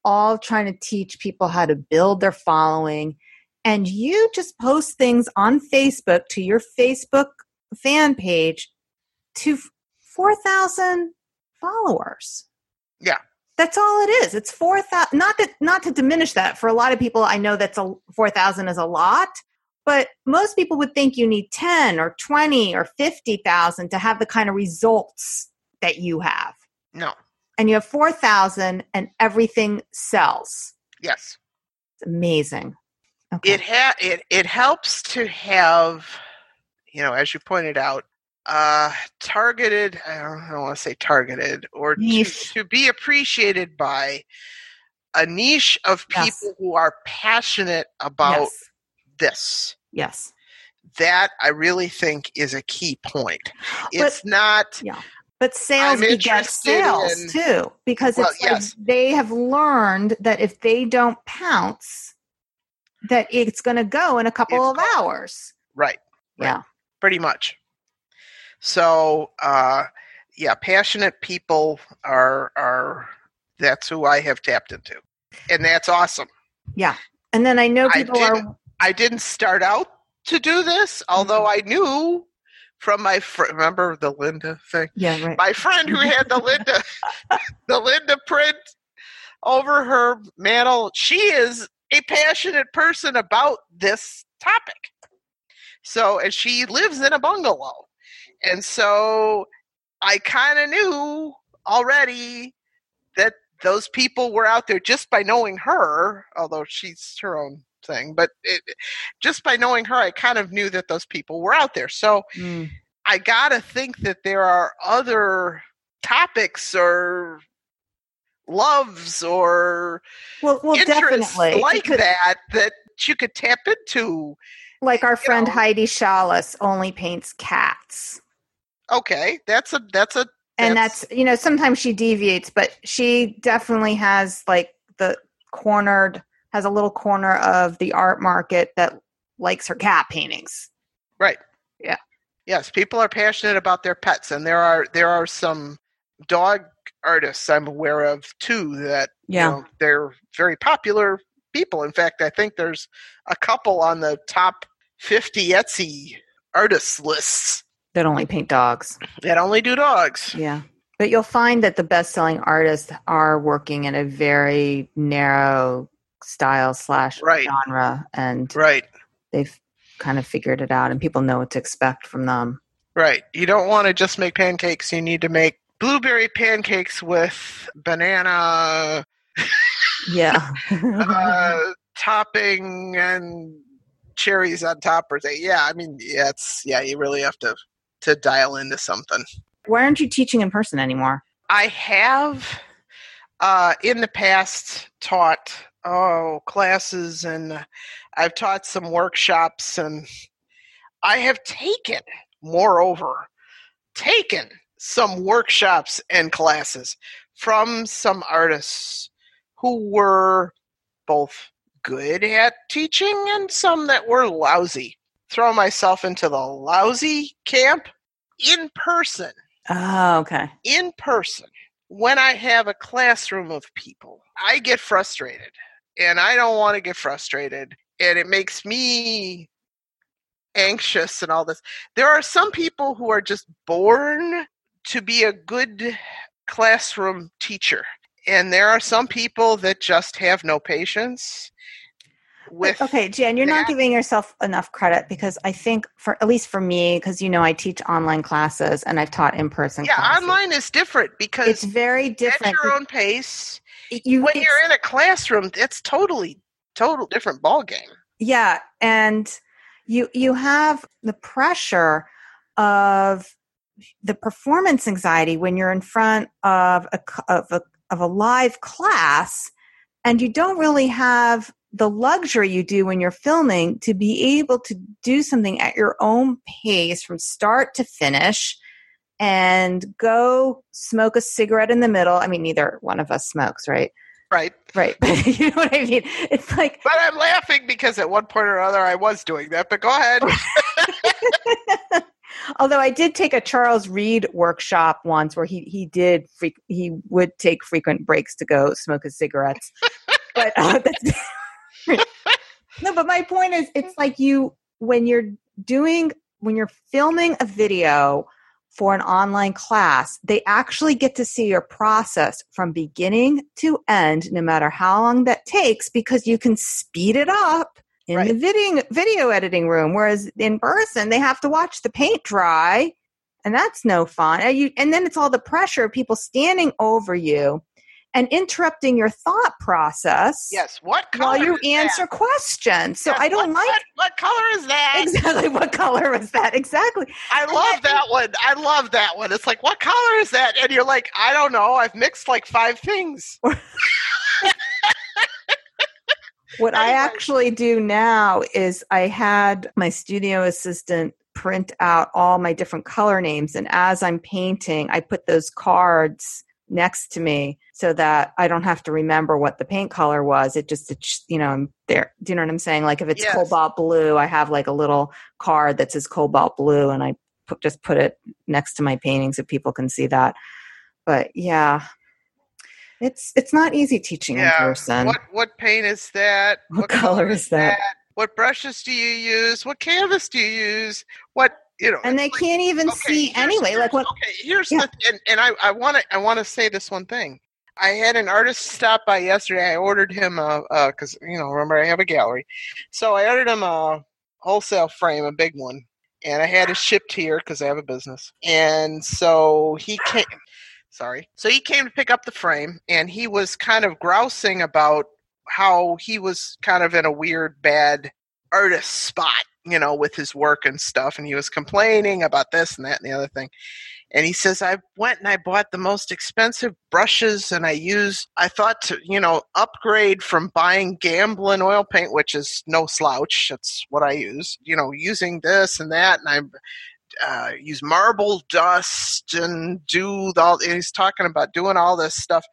all trying to teach people how to build their following. And you just post things on Facebook to your Facebook fan page to 4,000 followers. Yeah. That's all it is. It's 4,000 not that not to diminish that. For a lot of people I know that's a 4,000 is a lot, but most people would think you need 10 or 20 or 50,000 to have the kind of results that you have. no. And you have 4,000 and everything sells. Yes. It's amazing. Okay. It ha- it it helps to have, you know, as you pointed out, uh targeted I don't, I don't want to say targeted or to, to be appreciated by a niche of people Yes. who are passionate about yes. this. Yes. that I really think is a key point. It's not Yeah. But sales I'm sales in- too, because Well, it's like yes. they have learned that if they don't pounce, that it's going to go in a couple It's of gone. hours. right, Right. Yeah. pretty much. So, uh, yeah, passionate people are are that's who I have tapped into, and that's awesome. Yeah, and then I know I people are didn't- I didn't start out to do this, although I knew from my fr- remember the Linda thing. yeah right. my friend who had the Linda the Linda print over her mantle, she is a passionate person about this topic. So and she lives in a bungalow. And so I kind of knew already that those people were out there just by knowing her, although she's her own thing, but it, just by knowing her, I kind of knew that those people were out there. So Mm. I gotta think that there are other topics or loves or Well, well, interests definitely. like because, that that you could tap into. Like our friend know. Heidi Shalas only paints cats. Okay, that's a that's a and That's- that's, you know sometimes she deviates but she definitely has like the cornered has a little corner of the art market that likes her cat paintings right. Yeah. Yes, people are passionate about their pets, and there are there are some dog artists I'm aware of too that you know, they're very popular people. In fact, I think there's a couple on the top 50 Etsy artists lists that only paint dogs that only do dogs. yeah but you'll find that the best-selling artists are working in a very narrow style slash Right. genre and Right, they've kind of figured it out and people know what to expect from them right. You don't want to just make pancakes. You need to make blueberry pancakes with banana yeah uh, topping and cherries on top. Or say, yeah, I mean, yeah, it's yeah. You really have to to dial into something. why aren't you teaching in person anymore I have uh, in the past taught oh classes and I've taught some workshops and I have taken moreover taken some workshops and classes from some artists who were both good at teaching and some that were lousy. Throw myself into the lousy camp in person oh okay in person when I have a classroom of people, I get frustrated. and I don't want to get frustrated. And it makes me anxious and all this. There are some people who are just born to be a good classroom teacher. And there are some people that just have no patience with okay Jan you're not giving yourself enough credit because i think for at least for me because you know i teach online classes and i've taught in person yeah classes. online is different because it's very different at your own pace you, when you're in a classroom it's totally total different ball game yeah and you you have the pressure of the performance anxiety when you're in front of a of a of a live class and you don't really have the luxury you do when you're filming to be able to do something at your own pace from start to finish and go smoke a cigarette in the middle. I mean, neither one of us smokes, right? Right. Right. you know what I mean? It's like. But I'm laughing because at one point or another I was doing that, but go ahead. Although I did take a Charles Reid workshop once where he he did he would take frequent breaks to go smoke his cigarettes. but uh, no, but my point is, it's like you when you're doing when you're filming a video for an online class, they actually get to see your process from beginning to end, no matter how long that takes, because you can speed it up in right. the video video editing room. Whereas in person, they have to watch the paint dry, and that's no fun. And, you, and then it's all the pressure of people standing over you and interrupting your thought process. Yes, what while you answer that? questions. So yes, I don't what, like what, what, color is that? Exactly, what color is that? Exactly. I and love that one. I love that one. It's like, what color is that? And you're like, I don't know. I've mixed like five things. What I actually do now is I had my studio assistant print out all my different color names. And as I'm painting, I put those cards next to me so that I don't have to remember what the paint color was. It just, you know, I'm there. Do you know what I'm saying? Like if it's yes. cobalt blue, I have like a little card that says cobalt blue and I put, just put it next to my paintings so people can see that. But yeah, it's it's not easy teaching yeah. in person. What what paint is that? What, what color is that? that? What brushes do you use? What canvas do you use? What you know? And they can't even okay, see anyway. Like what? Okay, here's yeah. the and, and I I want to I want to say this one thing. I had an artist stop by yesterday. I ordered him a because you know remember I have a gallery, so I ordered him a wholesale frame, a big one, and I had it shipped here because I have a business. And so he came sorry. So he came to pick up the frame and he was kind of grousing about how he was kind of in a weird, bad artist spot, you know, with his work and stuff. And he was complaining about this and that and the other thing. And he says, I went and I bought the most expensive brushes and I used, I thought to, you know, upgrade from buying Gamblin oil paint, which is no slouch. That's what I use, you know, using this and that. And I'm uh, use marble dust and do all. And he's talking about doing all this stuff,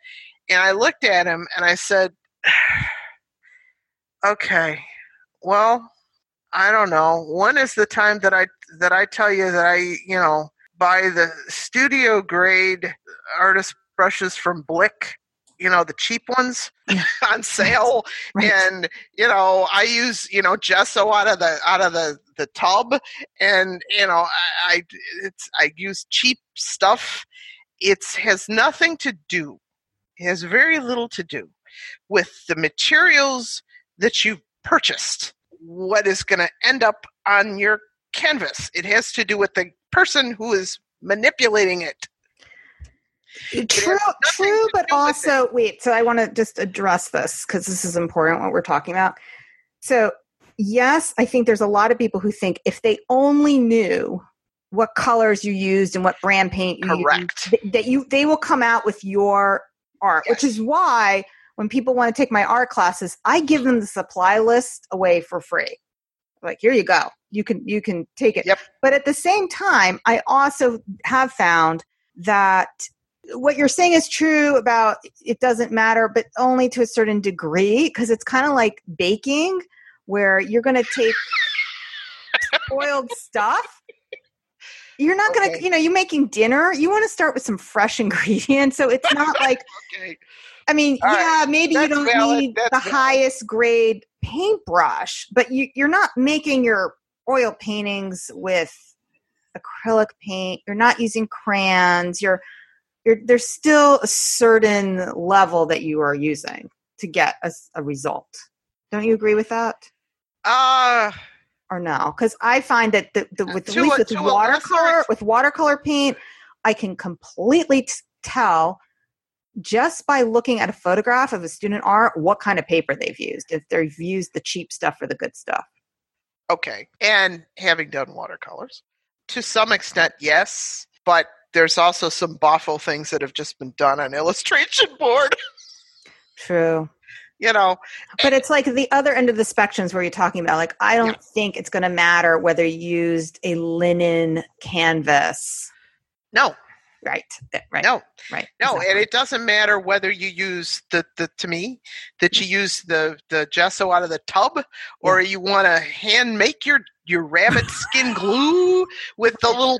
and I looked at him and I said, "Okay, well, I don't know. When is the time that I that I tell you that I, you know, buy the studio grade artist brushes from Blick you know the cheap ones on sale. Right. and you know i use you know gesso out of the out of the the tub. And you know i, I it's i use cheap stuff. It has nothing to do it has very little to do with the materials that you've purchased what is going to end up on your canvas it has to do with the person who is manipulating it True, true, but also wait. So I want to just address this because this is important. What we're talking about. So yes, I think there's a lot of people who think if they only knew what colors you used and what brand paint you Correct. used, that you they will come out with your art. Yes. Which is why when people want to take my art classes, I give them the supply list away for free. Like here you go, you can you can take it. Yep. But at the same time, I also have found that what you're saying is true about it doesn't matter, but only to a certain degree, because it's kind of like baking, where you're going to take spoiled stuff. You're not okay. going to, you know, you're making dinner. You want to start with some fresh ingredients. So it's not like, okay. I mean, All yeah, right. maybe you don't valid. need That's the valid. highest grade paintbrush, but you, you're not making your oil paintings with acrylic paint. You're not using crayons. You're, you're there's still a certain level that you are using to get a result. Don't you agree with that? Uh, or no? Because I find that the, the with To a- with watercolor with watercolor paint, I can completely t- tell just by looking at a photograph of a student art what kind of paper they've used. If they've used the cheap stuff or the good stuff. okay. And having done watercolors, to some extent, yes. But there's also some boffo things that have just been done on illustration board. True. you know, But it's like the other end of the spectrums where you're talking about like I don't Yeah. think it's going to matter whether you used a linen canvas. no, Right. Right. no, Right. no, and it doesn't matter whether you use the, the to me that you use the the gesso out of the tub or you want to hand make your your rabbit skin glue with the little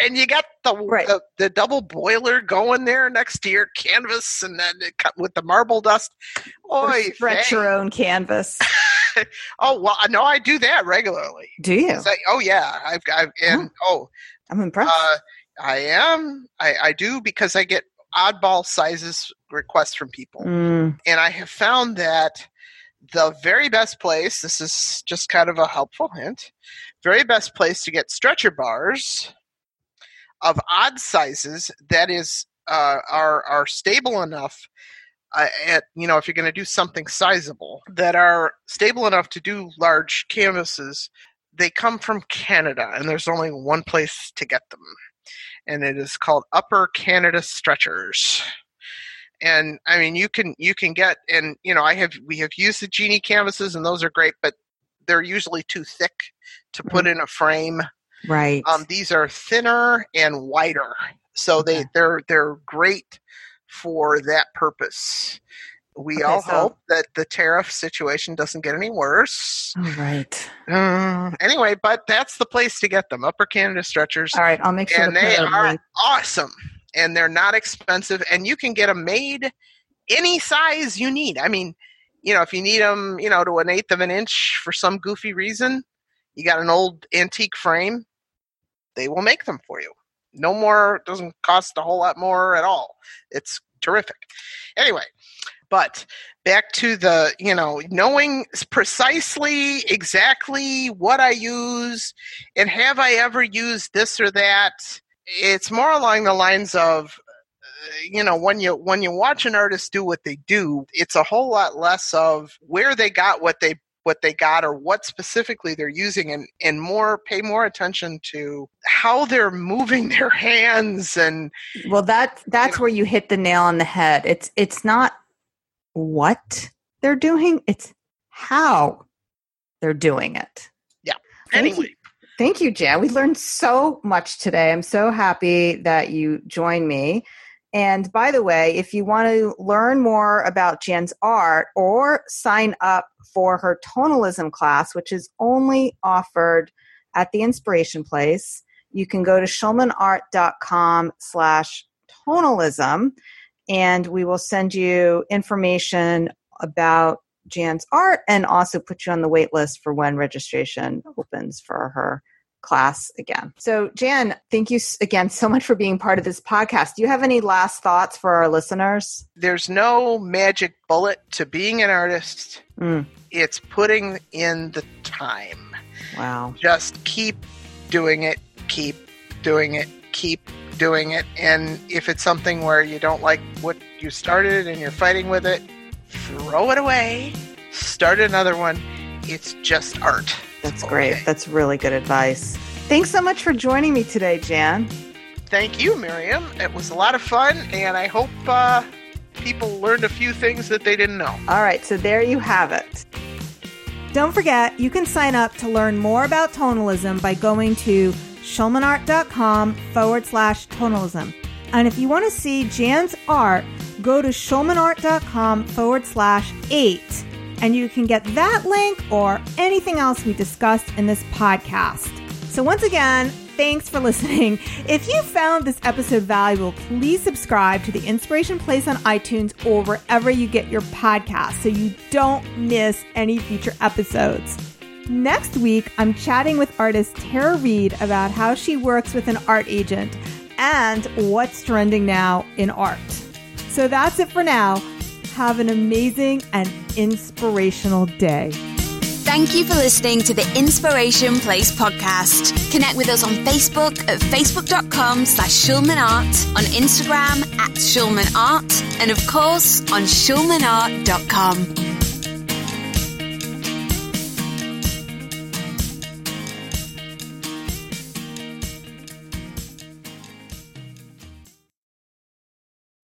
and you got the, Right. the the double boiler going there next to your canvas and then it cut with the marble dust. Oy stretch your own canvas. Oh well, no, I do that regularly. Do you? Like, oh yeah, I've got and oh I'm impressed. Uh, I am. I, I do because I get oddball sizes requests from people. Mm, And I have found that the very best place, this is just kind of a helpful hint, very best place to get stretcher bars of odd sizes that is uh, are are stable enough uh, at you know if you're going to do something sizable that are stable enough to do large canvases they come from canada and there's only one place to get them and it is called upper canada stretchers and i mean you can you can get and you know i have we have used the genie canvases and those are great but they're usually too thick to put in a frame right. um, these are thinner and wider, so they they're they're great for that purpose. We Okay, all so- hope that the tariff situation doesn't get any worse. All right. Uh, anyway, but that's the place to get them. Upper Canada stretchers, All right. I'll make sure and they are link. awesome, and they're not expensive, and you can get them made any size you need. I mean, you know, if you need them, you know, to an eighth of an inch for some goofy reason, you got an old antique frame, they will make them for you. No more, doesn't cost a whole lot more at all. It's terrific. Anyway, but back to the, you know, knowing precisely exactly what I use and have I ever used this or that. It's more along the lines of uh, you know when you when you watch an artist do what they do it's a whole lot less of where they got what they what they got or what specifically they're using and and more pay more attention to how they're moving their hands and Well, that that's know. where you hit the nail on the head. It's it's not what they're doing; it's how they're doing it. Thank you. anyway Thank you, Jan. We learned so much today. I'm so happy that you joined me. And by the way, if you want to learn more about Jan's art or sign up for her tonalism class, which is only offered at the Inspiration Place, you can go to schulmanart.com slash tonalism and we will send you information about Jan's art and also put you on the wait list for when registration opens for her class again. So, Jan, thank you again so much for being part of this podcast. Do you have any last thoughts for our listeners? there's no magic bullet to being an artist Mm, it's putting in the time wow. just keep doing it keep doing it keep doing it and if it's something where you don't like what you started and you're fighting with it throw it away start another one it's just art That's Okay. great. That's really good advice. Thanks so much for joining me today, Jan. thank you miriam it was a lot of fun and i hope uh, people learned a few things that they didn't know All right, so there you have it. Don't forget, you can sign up to learn more about tonalism by going to schulmanart.com forward slash tonalism. And if you want to see Jan's art, go to schulmanart.com forward slash eight. And you can get that link or anything else we discussed in this podcast. So once again, thanks for listening. If you found this episode valuable, please subscribe to the Inspiration Place on iTunes or wherever you get your podcasts so you don't miss any future episodes. Next week, I'm chatting with artist Tara Reed about how she works with an art agent and what's trending now in art. So that's it for now. Have an amazing and inspirational day. Thank you for listening to the Inspiration Place podcast. Connect with us on Facebook at facebook.com slash schulmanart, on Instagram at schulmanart, and of course on schulmanart.com.